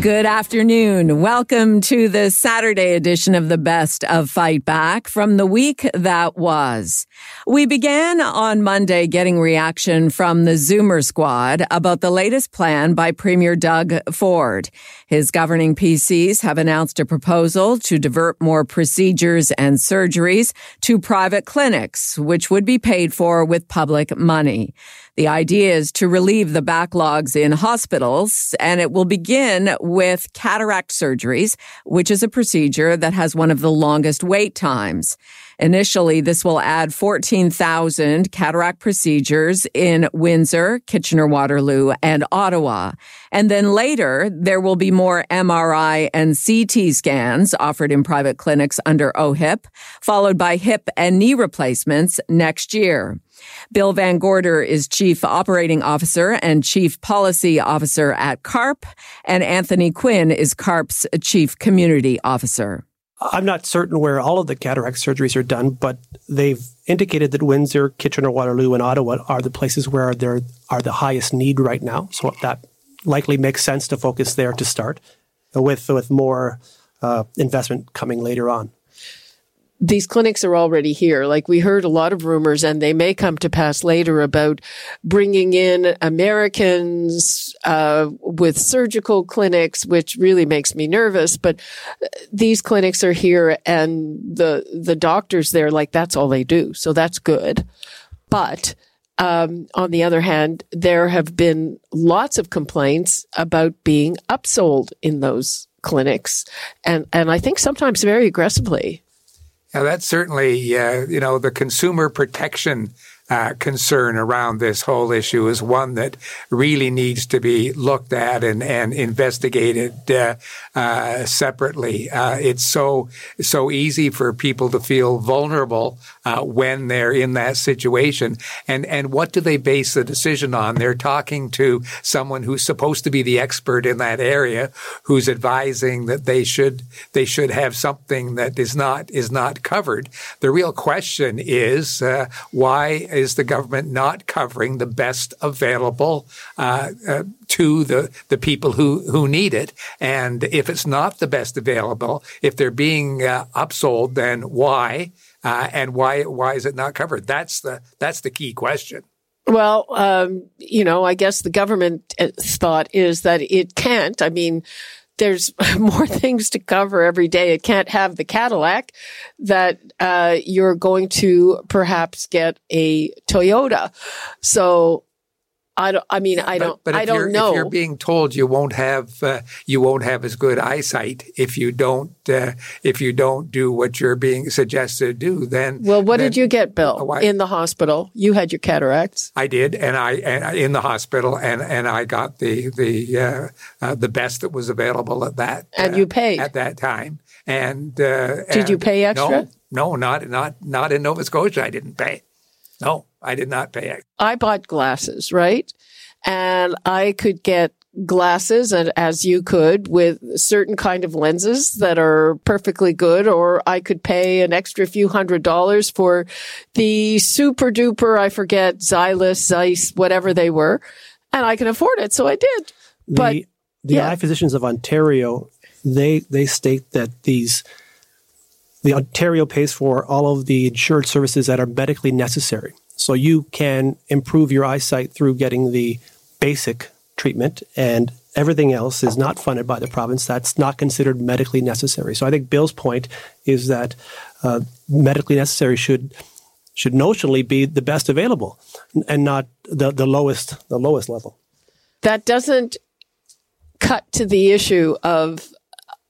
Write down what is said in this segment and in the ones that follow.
Good afternoon. Welcome to the Saturday edition of the Best of Fight Back from the week that was. We began on Monday getting reaction from the Zoomer squad about the latest plan by Premier Doug Ford. His governing PCs have announced a proposal to divert more procedures and surgeries to private clinics, which would be paid for with public money. The idea is to relieve the backlogs in hospitals, and it will begin with cataract surgeries, which is a procedure that has one of the longest wait times. Initially, this will add 14,000 cataract procedures in Windsor, Kitchener-Waterloo, and Ottawa. And then later, there will be more MRI and CT scans offered in private clinics under OHIP, followed by hip and knee replacements next year. Bill Van Gorder is Chief Operating Officer and Chief Policy Officer at CARP, and Anthony Quinn is CARP's Chief Community Officer. I'm not certain where all of the cataract surgeries are done, but they've indicated that Windsor, Kitchener, Waterloo, and Ottawa are the places where there are the highest need right now. So that likely makes sense to focus there to start, with with more uh, investment coming later on these clinics are already here. Like we heard a lot of rumors and they may come to pass later about bringing in Americans, uh, with surgical clinics, which really makes me nervous. But these clinics are here and the, the doctors there, like that's all they do. So that's good. But, um, on the other hand, there have been lots of complaints about being upsold in those clinics and, and I think sometimes very aggressively. Now, that's certainly, uh, you know, the consumer protection uh, concern around this whole issue is one that really needs to be looked at and, and investigated uh, uh, separately. Uh, it's so so easy for people to feel vulnerable uh, when they're in that situation. And and what do they base the decision on? They're talking to someone who's supposed to be the expert in that area, who's advising that they should they should have something that is not is not covered. The real question is uh, why is the government not covering the best available uh, uh, to the, the people who, who need it? And if it's not the best available, if they're being uh, upsold, then why? Uh, and why why is it not covered? That's the that's the key question. Well, um, you know, I guess the government uh, thought is that it can't. I mean, there's more things to cover every day. It can't have the Cadillac that uh, you're going to perhaps get a Toyota. So I don't. I mean, I don't. But, but I don't know. If you're being told you won't have uh, you won't have as good eyesight if you don't uh, if you don't do what you're being suggested to do, then well, what then, did you get, Bill? Oh, I, in the hospital, you had your cataracts. I did, and I and, in the hospital, and and I got the the uh, uh the best that was available at that. And you uh, paid at that time. And uh, did and you pay extra? No, no, not not not in Nova Scotia. I didn't pay. No, I did not pay. I bought glasses, right? And I could get glasses and as you could with certain kind of lenses that are perfectly good or I could pay an extra few hundred dollars for the super duper I forget Xylus Zeiss whatever they were and I can afford it so I did the, but the yeah. eye physicians of Ontario they they state that these the Ontario pays for all of the insured services that are medically necessary. So you can improve your eyesight through getting the basic treatment and everything else is not funded by the province. That's not considered medically necessary. So I think Bill's point is that uh, medically necessary should should notionally be the best available and not the, the lowest the lowest level. That doesn't cut to the issue of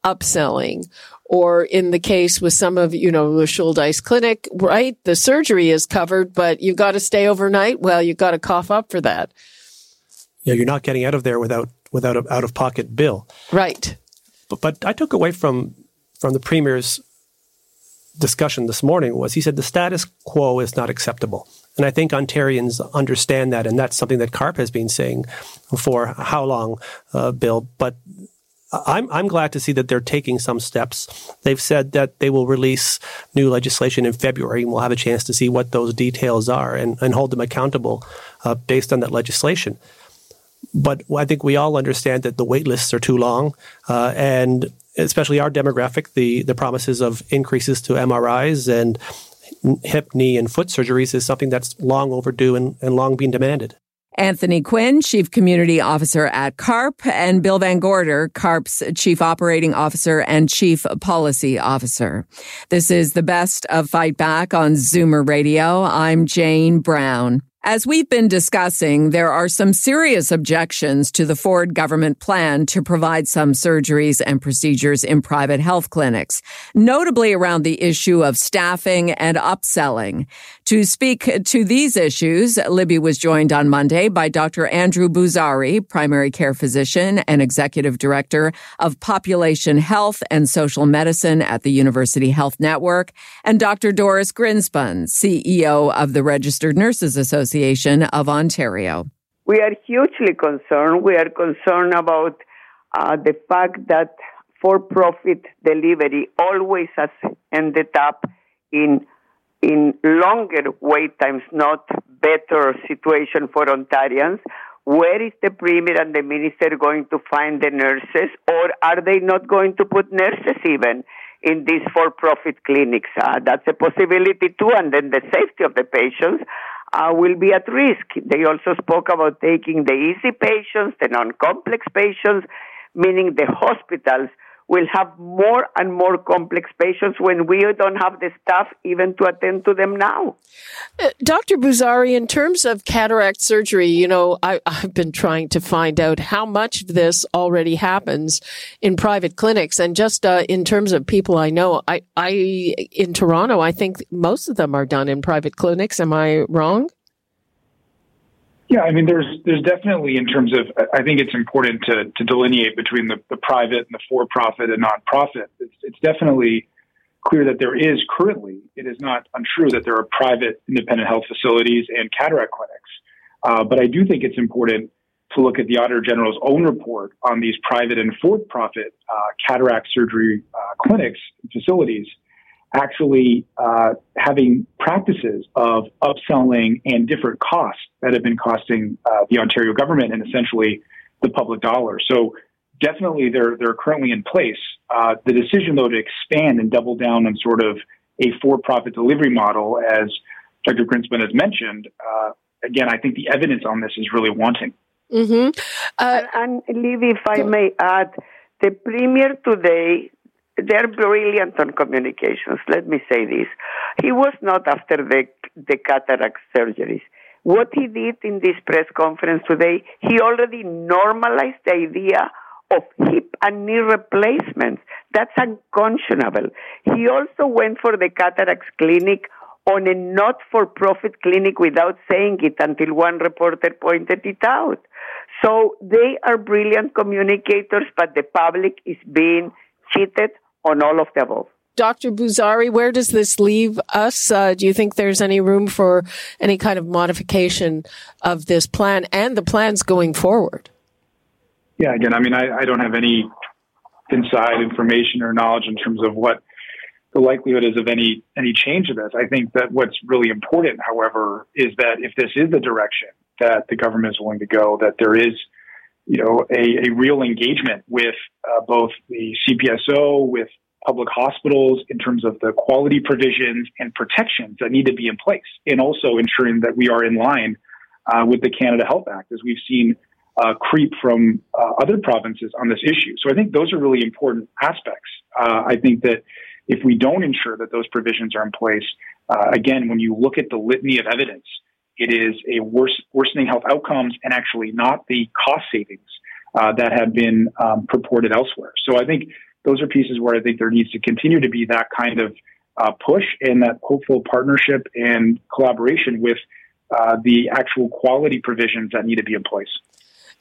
upselling or in the case with some of, you know, the Shouldice Clinic, right? The surgery is covered, but you've got to stay overnight. Well, you've got to cough up for that. Yeah, you're not getting out of there without without an out of pocket bill. Right. But but I took away from from the premier's discussion this morning was he said the status quo is not acceptable. And I think Ontarians understand that. And that's something that CARP has been saying for how long, uh, Bill. But I'm, I'm glad to see that they're taking some steps. They've said that they will release new legislation in February, and we'll have a chance to see what those details are and, and hold them accountable uh, based on that legislation. But I think we all understand that the wait lists are too long, uh, and especially our demographic, the, the promises of increases to MRIs and hip, knee, and foot surgeries is something that's long overdue and, and long been demanded. Anthony Quinn, Chief Community Officer at CARP, and Bill Van Gorder, CARP's Chief Operating Officer and Chief Policy Officer. This is the best of Fight Back on Zoomer Radio. I'm Jane Brown. As we've been discussing, there are some serious objections to the Ford government plan to provide some surgeries and procedures in private health clinics, notably around the issue of staffing and upselling. To speak to these issues, Libby was joined on Monday by Dr. Andrew Boozary, primary care physician and executive director of population health and social medicine at the University Health Network, and Dr. Doris Grinspun, CEO of the Registered Nurses Association of Ontario. We are hugely concerned. We are concerned about uh, the fact that for-profit delivery always has ended up in in longer wait times, not better situation for Ontarians. Where is the Premier and the Minister going to find the nurses, or are they not going to put nurses even in these for-profit clinics? Uh, that's a possibility too, and then the safety of the patients uh, will be at risk. They also spoke about taking the easy patients, the non-complex patients, meaning the hospitals will have more and more complex patients when we don't have the staff even to attend to them now. Uh, Dr. Boozary, in terms of cataract surgery, you know, I, have been trying to find out how much of this already happens in private clinics. And just uh, in terms of people I know, I, I, in Toronto, I think most of them are done in private clinics. Am I wrong? Yeah, I mean, there's there's definitely in terms of I think it's important to to delineate between the, the private and the for-profit and nonprofit. It's, it's definitely clear that there is currently. It is not untrue that there are private independent health facilities and cataract clinics, uh, but I do think it's important to look at the Auditor General's own report on these private and for-profit uh, cataract surgery uh, clinics and facilities actually uh, having practices of upselling and different costs that have been costing uh, the Ontario government and essentially the public dollar. So definitely they're they're currently in place. Uh, the decision though to expand and double down on sort of a for-profit delivery model, as Dr. Grinspun has mentioned, uh, again, I think the evidence on this is really wanting. Mm-hmm. Uh, and, and Libby, if I may add, the premier today they're brilliant on communications. Let me say this. He was not after the, the cataract surgeries. What he did in this press conference today, he already normalized the idea of hip and knee replacements. That's unconscionable. He also went for the cataracts clinic on a not for profit clinic without saying it until one reporter pointed it out. So they are brilliant communicators, but the public is being cheated on all of the above. Dr. Boozary, where does this leave us? Uh, do you think there's any room for any kind of modification of this plan and the plans going forward? Yeah, again, I mean, I, I don't have any inside information or knowledge in terms of what the likelihood is of any any change of this. I think that what's really important, however, is that if this is the direction that the government is willing to go, that there is you know, a, a real engagement with uh, both the CPSO, with public hospitals in terms of the quality provisions and protections that need to be in place, and also ensuring that we are in line uh, with the Canada Health Act, as we've seen uh, creep from uh, other provinces on this issue. So I think those are really important aspects. Uh, I think that if we don't ensure that those provisions are in place, uh, again, when you look at the litany of evidence it is a worse, worsening health outcomes and actually not the cost savings uh, that have been um, purported elsewhere. So I think those are pieces where I think there needs to continue to be that kind of uh, push and that hopeful partnership and collaboration with uh, the actual quality provisions that need to be in place.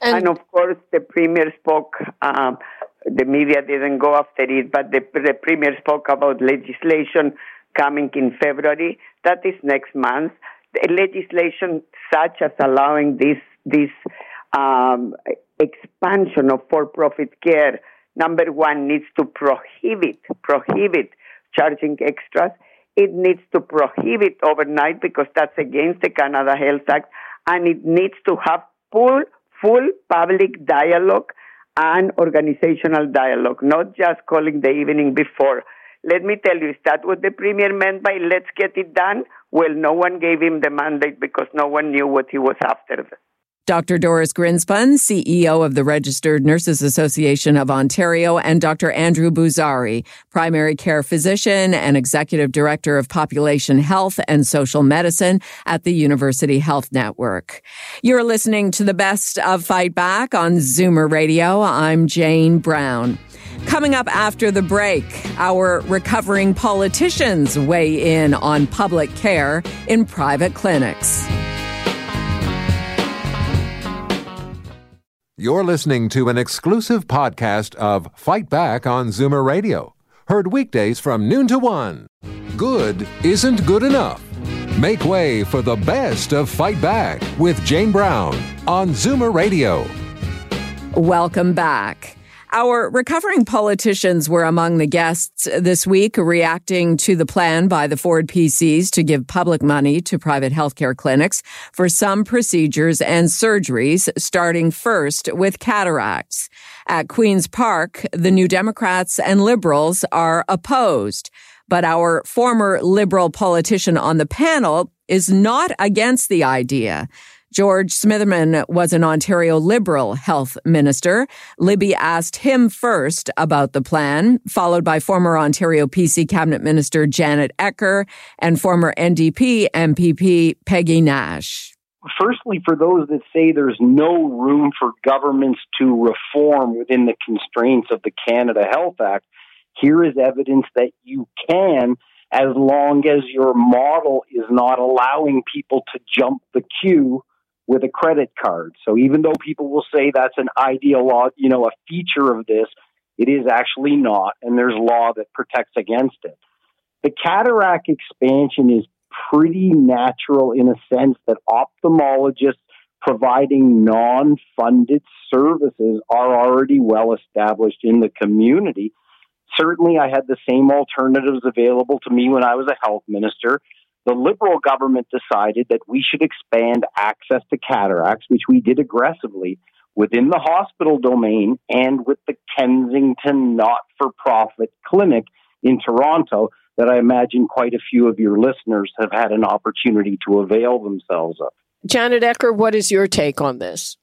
And, and of course, the premier spoke. Um, the media didn't go after it, but the, the premier spoke about legislation coming in February. That is next month. Legislation such as allowing this this um, expansion of for-profit care, number one, needs to prohibit prohibit charging extras. It needs to prohibit overnight because that's against the Canada Health Act, and it needs to have full full public dialogue and organizational dialogue, not just calling the evening before. Let me tell you, is that what the premier meant by let's get it done? Well, no one gave him the mandate because no one knew what he was after. Dr. Doris Grinspun, CEO of the Registered Nurses Association of Ontario, and Dr. Andrew Boozary, primary care physician and executive director of population health and social medicine at the University Health Network. You're listening to the best of Fight Back on Zoomer Radio. I'm Jane Brown. Coming up after the break, our recovering politicians weigh in on public care in private clinics. You're listening to an exclusive podcast of Fight Back on Zoomer Radio. Heard weekdays from noon to one. Good isn't good enough. Make way for the best of Fight Back with Jane Brown on Zoomer Radio. Welcome back. Our recovering politicians were among the guests this week, reacting to the plan by the Ford PCs to give public money to private healthcare clinics for some procedures and surgeries, starting first with cataracts. At Queen's Park, the New Democrats and Liberals are opposed. But our former Liberal politician on the panel is not against the idea. George Smitherman was an Ontario Liberal health minister. Libby asked him first about the plan, followed by former Ontario PC cabinet minister Janet Ecker and former NDP MPP Peggy Nash. Firstly, for those that say there's no room for governments to reform within the constraints of the Canada Health Act, here is evidence that you can as long as your model is not allowing people to jump the queue with a credit card. So even though people will say that's an ideal, you know, a feature of this, it is actually not, and there's law that protects against it. The cataract expansion is pretty natural in a sense that ophthalmologists providing non funded services are already well established in the community. Certainly, I had the same alternatives available to me when I was a health minister the Liberal government decided that we should expand access to cataracts, which we did aggressively within the hospital domain and with the Kensington not for profit clinic in Toronto that I imagine quite a few of your listeners have had an opportunity to avail themselves of. Janet Ecker, what is your take on this?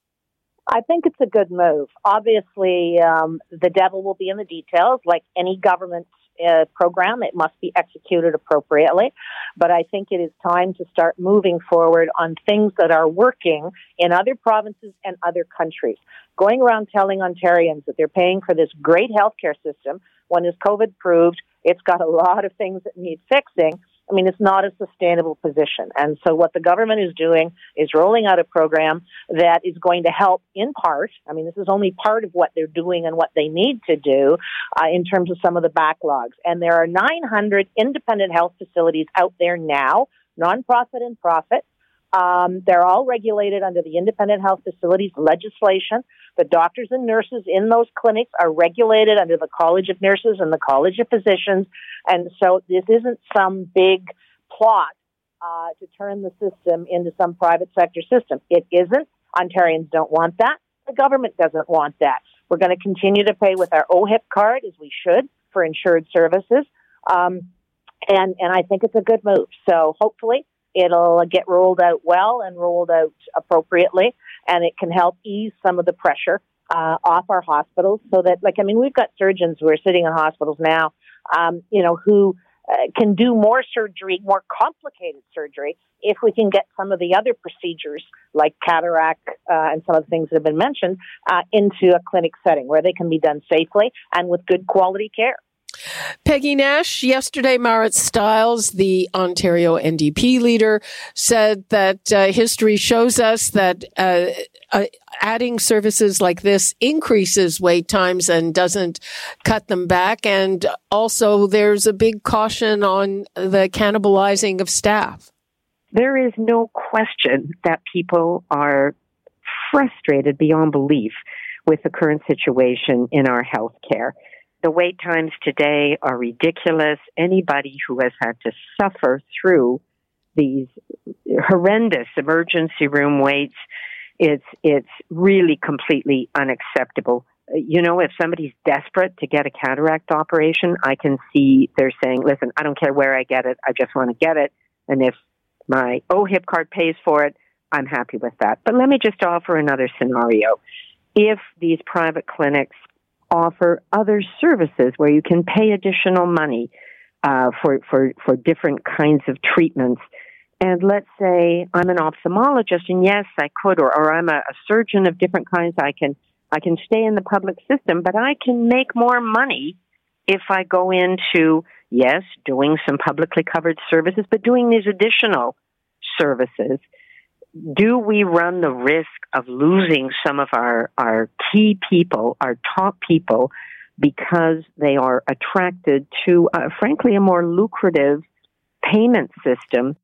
I think it's a good move. Obviously, um, the devil will be in the details, like any government uh, program. It must be executed appropriately. But I think it is time to start moving forward on things that are working in other provinces and other countries. Going around telling Ontarians that they're paying for this great healthcare system when is COVID proved, it's got a lot of things that need fixing I mean, it's not a sustainable position. And so what the government is doing is rolling out a program that is going to help in part. I mean, this is only part of what they're doing and what they need to do uh, in terms of some of the backlogs. And there are 900 independent health facilities out there now, nonprofit and profit. Um, they're all regulated under the independent health facilities legislation. The doctors and nurses in those clinics are regulated under the College of Nurses and the College of Physicians. And so this isn't some big plot uh, to turn the system into some private sector system. It isn't. Ontarians don't want that. The government doesn't want that. We're going to continue to pay with our OHIP card, as we should, for insured services. Um, and, and I think it's a good move. So hopefully it'll get rolled out well and rolled out appropriately and it can help ease some of the pressure uh, off our hospitals so that, like, I mean, we've got surgeons who are sitting in hospitals now, um, you know, who uh, can do more surgery, more complicated surgery, if we can get some of the other procedures like cataract uh, and some of the things that have been mentioned uh, into a clinic setting where they can be done safely and with good quality care. Peggy Nash, yesterday, Marit Stiles, the Ontario NDP leader, said that uh, history shows us that uh, uh, adding services like this increases wait times and doesn't cut them back. And also, there's a big caution on the cannibalizing of staff. There is no question that people are frustrated beyond belief with the current situation in our health care. The wait times today are ridiculous. Anybody who has had to suffer through these horrendous emergency room waits, it's, it's really completely unacceptable. You know, if somebody's desperate to get a cataract operation, I can see they're saying, listen, I don't care where I get it. I just want to get it. And if my OHIP card pays for it, I'm happy with that. But let me just offer another scenario. If these private clinics offer other services where you can pay additional money uh, for, for, for different kinds of treatments. And let's say I'm an ophthalmologist, and yes, I could, or, or I'm a, a surgeon of different kinds. I can I can stay in the public system, but I can make more money if I go into yes, doing some publicly covered services, but doing these additional services do we run the risk of losing some of our, our key people, our top people, because they are attracted to, uh, frankly, a more lucrative payment system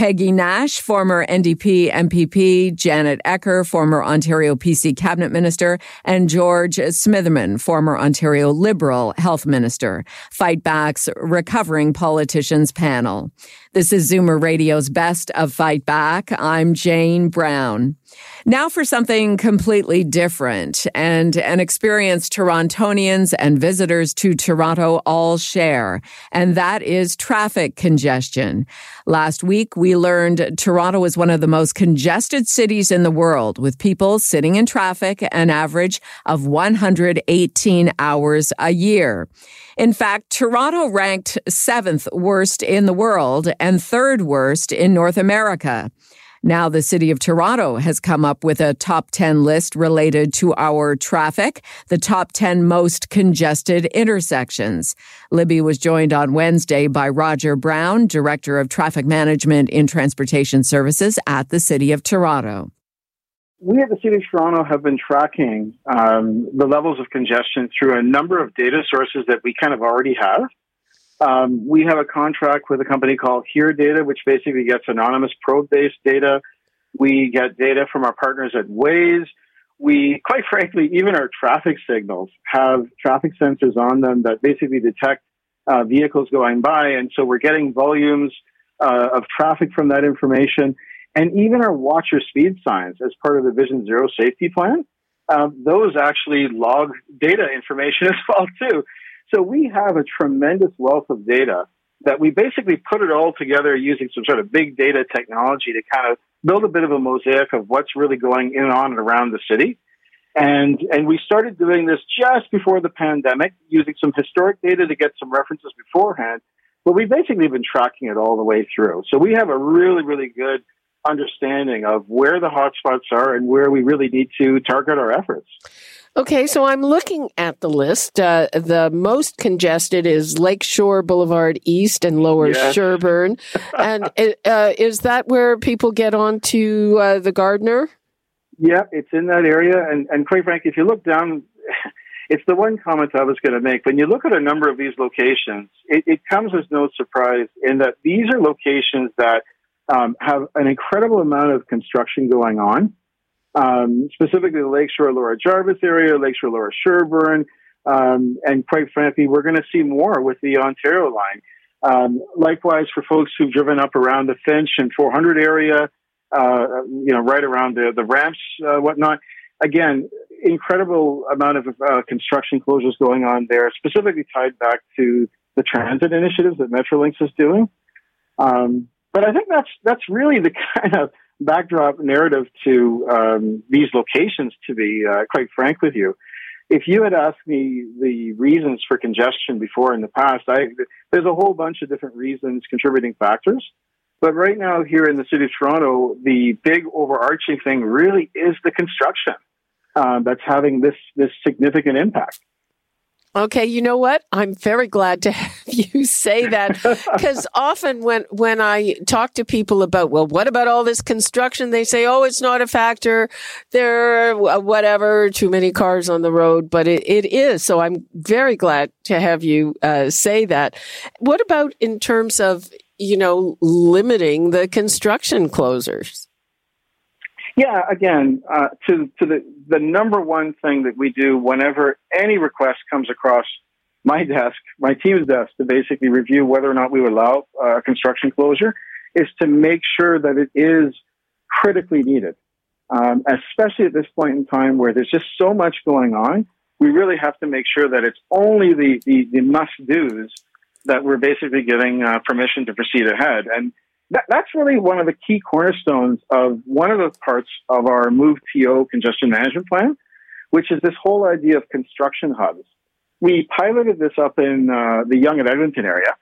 Peggy Nash, former NDP MPP, Janet Ecker, former Ontario PC cabinet minister, and George Smitherman, former Ontario Liberal health minister. Fight Back's Recovering Politicians panel. This is Zoomer Radio's Best of Fight Back. I'm Jane Brown. Now for something completely different and an experience Torontonians and visitors to Toronto all share, and that is traffic congestion. Last week, we learned Toronto is one of the most congested cities in the world, with people sitting in traffic an average of 118 hours a year. In fact, Toronto ranked seventh worst in the world and third worst in North America. Now, the city of Toronto has come up with a top 10 list related to our traffic, the top 10 most congested intersections. Libby was joined on Wednesday by Roger Brown, Director of Traffic Management in Transportation Services at the City of Toronto. We at the City of Toronto have been tracking um, the levels of congestion through a number of data sources that we kind of already have. Um, we have a contract with a company called Here Data, which basically gets anonymous probe-based data. We get data from our partners at Waze. We, quite frankly, even our traffic signals have traffic sensors on them that basically detect uh, vehicles going by, and so we're getting volumes uh, of traffic from that information. And even our watch your speed signs, as part of the Vision Zero safety plan, um, those actually log data information as well too. So we have a tremendous wealth of data that we basically put it all together using some sort of big data technology to kind of build a bit of a mosaic of what's really going in and on and around the city. And, and we started doing this just before the pandemic using some historic data to get some references beforehand. But we've basically been tracking it all the way through. So we have a really, really good understanding of where the hotspots are and where we really need to target our efforts. Okay, so I'm looking at the list. Uh, the most congested is Lakeshore Boulevard East and Lower yes. Sherbourne. and uh, is that where people get onto uh, the Gardiner? Yeah, it's in that area. And, and quite frankly, if you look down, it's the one comment I was going to make. When you look at a number of these locations, it, it comes as no surprise in that these are locations that um, have an incredible amount of construction going on um, specifically the Lakeshore Lower Jarvis area, Lakeshore Lower Sherbourne, um, and quite frankly, we're going to see more with the Ontario line. Um, likewise, for folks who've driven up around the Finch and 400 area, uh, you know, right around the, the ramps, uh, whatnot. Again, incredible amount of uh, construction closures going on there, specifically tied back to the transit initiatives that Metrolinx is doing. Um, but I think that's that's really the kind of backdrop narrative to um, these locations, to be uh, quite frank with you. If you had asked me the reasons for congestion before in the past, I, there's a whole bunch of different reasons, contributing factors. But right now, here in the city of Toronto, the big overarching thing really is the construction uh, that's having this this significant impact. Okay, you know what? I'm very glad to have you say that because often when when I talk to people about, well, what about all this construction? They say, oh, it's not a factor. There are uh, whatever, too many cars on the road, but it, it is. So I'm very glad to have you uh, say that. What about in terms of you know limiting the construction closures? Yeah, again, uh, to to the the number one thing that we do whenever any request comes across my desk, my team's desk, to basically review whether or not we would allow uh, a construction closure, is to make sure that it is critically needed. Um, especially at this point in time where there's just so much going on, we really have to make sure that it's only the the, the must dos that we're basically giving uh, permission to proceed ahead. And that, that's really one of the key cornerstones of one of the parts of our Move TO congestion management plan, which is this whole idea of construction hubs. We piloted this up in uh, the Yonge and Eglinton area,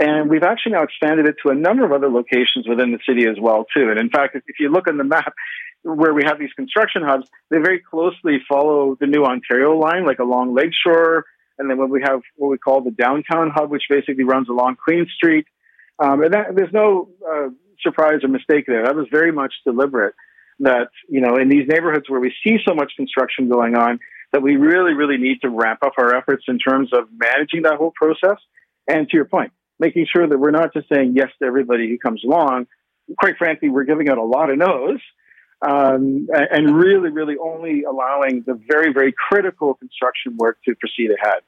and we've actually now expanded it to a number of other locations within the city as well too. And in fact, if, if you look on the map where we have these construction hubs, they very closely follow the new Ontario line, like along Lakeshore, and then when we have what we call the downtown hub, which basically runs along Queen Street um, and that, there's no uh, surprise or mistake there. That was very much deliberate. That you know, in these neighborhoods where we see so much construction going on, that we really, really need to ramp up our efforts in terms of managing that whole process. And to your point, making sure that we're not just saying yes to everybody who comes along. Quite frankly, we're giving out a lot of no's. Um, and really, really only allowing the very, very critical construction work to proceed ahead.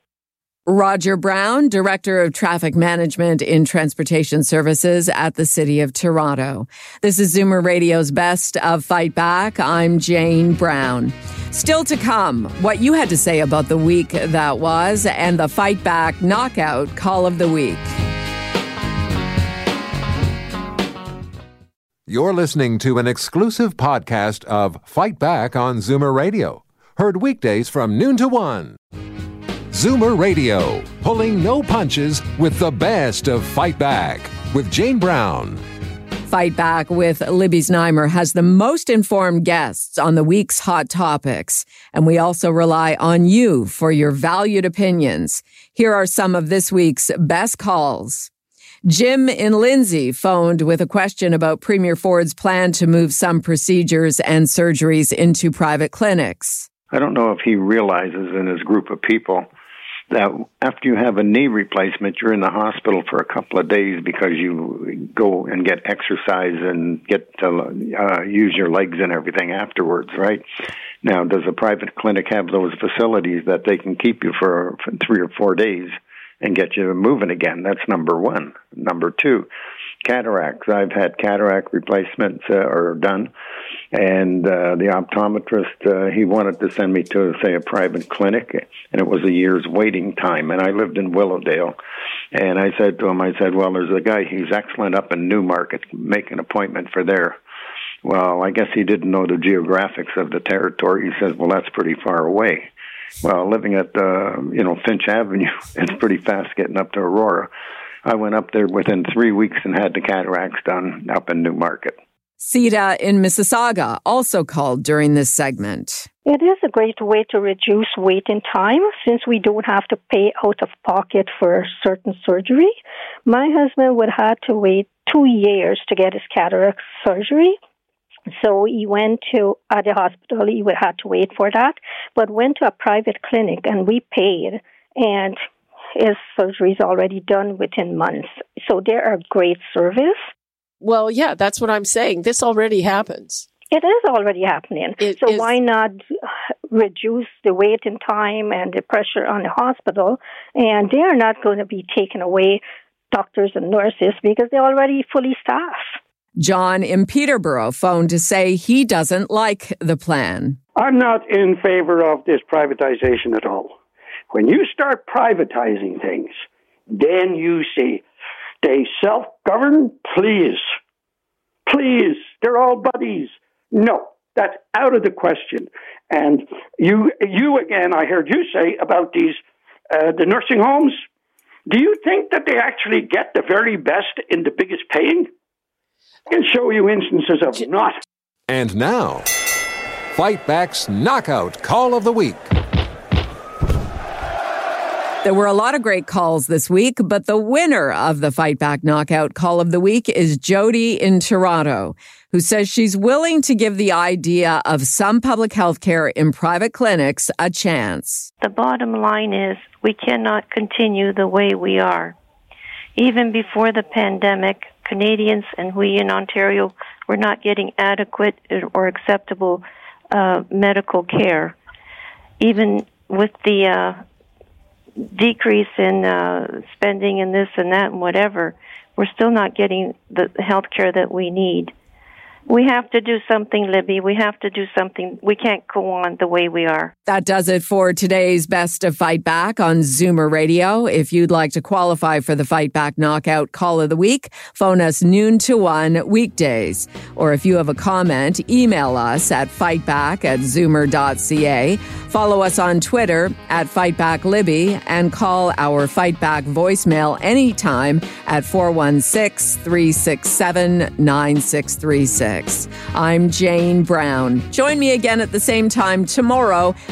Roger Brown, Director of Traffic Management in Transportation Services at the City of Toronto. This is Zoomer Radio's Best of Fight Back. I'm Jane Brown. Still to come, what you had to say about the week that was and the Fight Back Knockout Call of the Week. You're listening to an exclusive podcast of Fight Back on Zoomer Radio, heard weekdays from noon to one. Zoomer Radio, pulling no punches with the best of Fight Back with Jane Brown. Fight Back with Libby Znaimer has the most informed guests on the week's hot topics. And we also rely on you for your valued opinions. Here are some of this week's best calls. Jim in Lindsay phoned with a question about Premier Ford's plan to move some procedures and surgeries into private clinics. I don't know if he realizes in his group of people that after you have a knee replacement, you're in the hospital for a couple of days because you go and get exercise and get to uh, use your legs and everything afterwards, right? Now, does a private clinic have those facilities that they can keep you for, for three or four days and get you moving again? That's number one. Number two, cataracts. I've had cataract replacements uh, or done, and uh, the optometrist uh, he wanted to send me to say a private clinic, and it was a year's waiting time. And I lived in Willowdale, and I said to him, I said, well, there's a guy he's excellent up in Newmarket. Make an appointment for there. Well, I guess he didn't know the geographics of the territory. He says, well, that's pretty far away. Well, living at uh, you know Finch Avenue, it's pretty fast getting up to Aurora. I went up there within three weeks and had the cataracts done up in Newmarket. Sita in Mississauga also called during this segment. It is a great way to reduce waiting time since we don't have to pay out of pocket for certain surgery. My husband would have to wait two years to get his cataract surgery. So he went to at the hospital. He would have to wait for that, but went to a private clinic and we paid. And his surgery is already done within months. So they're a great service. Well, yeah, that's what I'm saying. This already happens. It is already happening. It so is, why not reduce the waiting time and the pressure on the hospital? And they are not going to be taken away, doctors and nurses, because they're already fully staffed. John in Peterborough phoned to say he doesn't like the plan. I'm not in favor of this privatization at all. When you start privatizing things, then you see they self govern, please. Please. They're all buddies. No, that's out of the question. And you, you again, I heard you say about these, uh, the nursing homes. Do you think that they actually get the very best in the biggest paying? I can show you instances of not. And now, Fight Back's Knockout Call of the Week. There were a lot of great calls this week, but the winner of the Fight Back Knockout Call of the Week is Jody in Toronto, who says she's willing to give the idea of some public health care in private clinics a chance. The bottom line is we cannot continue the way we are. Even before the pandemic, Canadians and we in Ontario were not getting adequate or acceptable uh, medical care. Even with the uh, decrease in uh, spending and this and that and whatever, we're still not getting the health care that we need. We have to do something, Libby. We have to do something. We can't go on the way we are. That does it for today's Best of Fight Back on Zoomer Radio. If you'd like to qualify for the Fight Back Knockout Call of the Week, phone us noon to one weekdays. Or if you have a comment, email us at fightback at zoomer.ca. Follow us on Twitter at FightbackLibby and call our Fightback voicemail anytime at 416 367 9636. I'm Jane Brown. Join me again at the same time tomorrow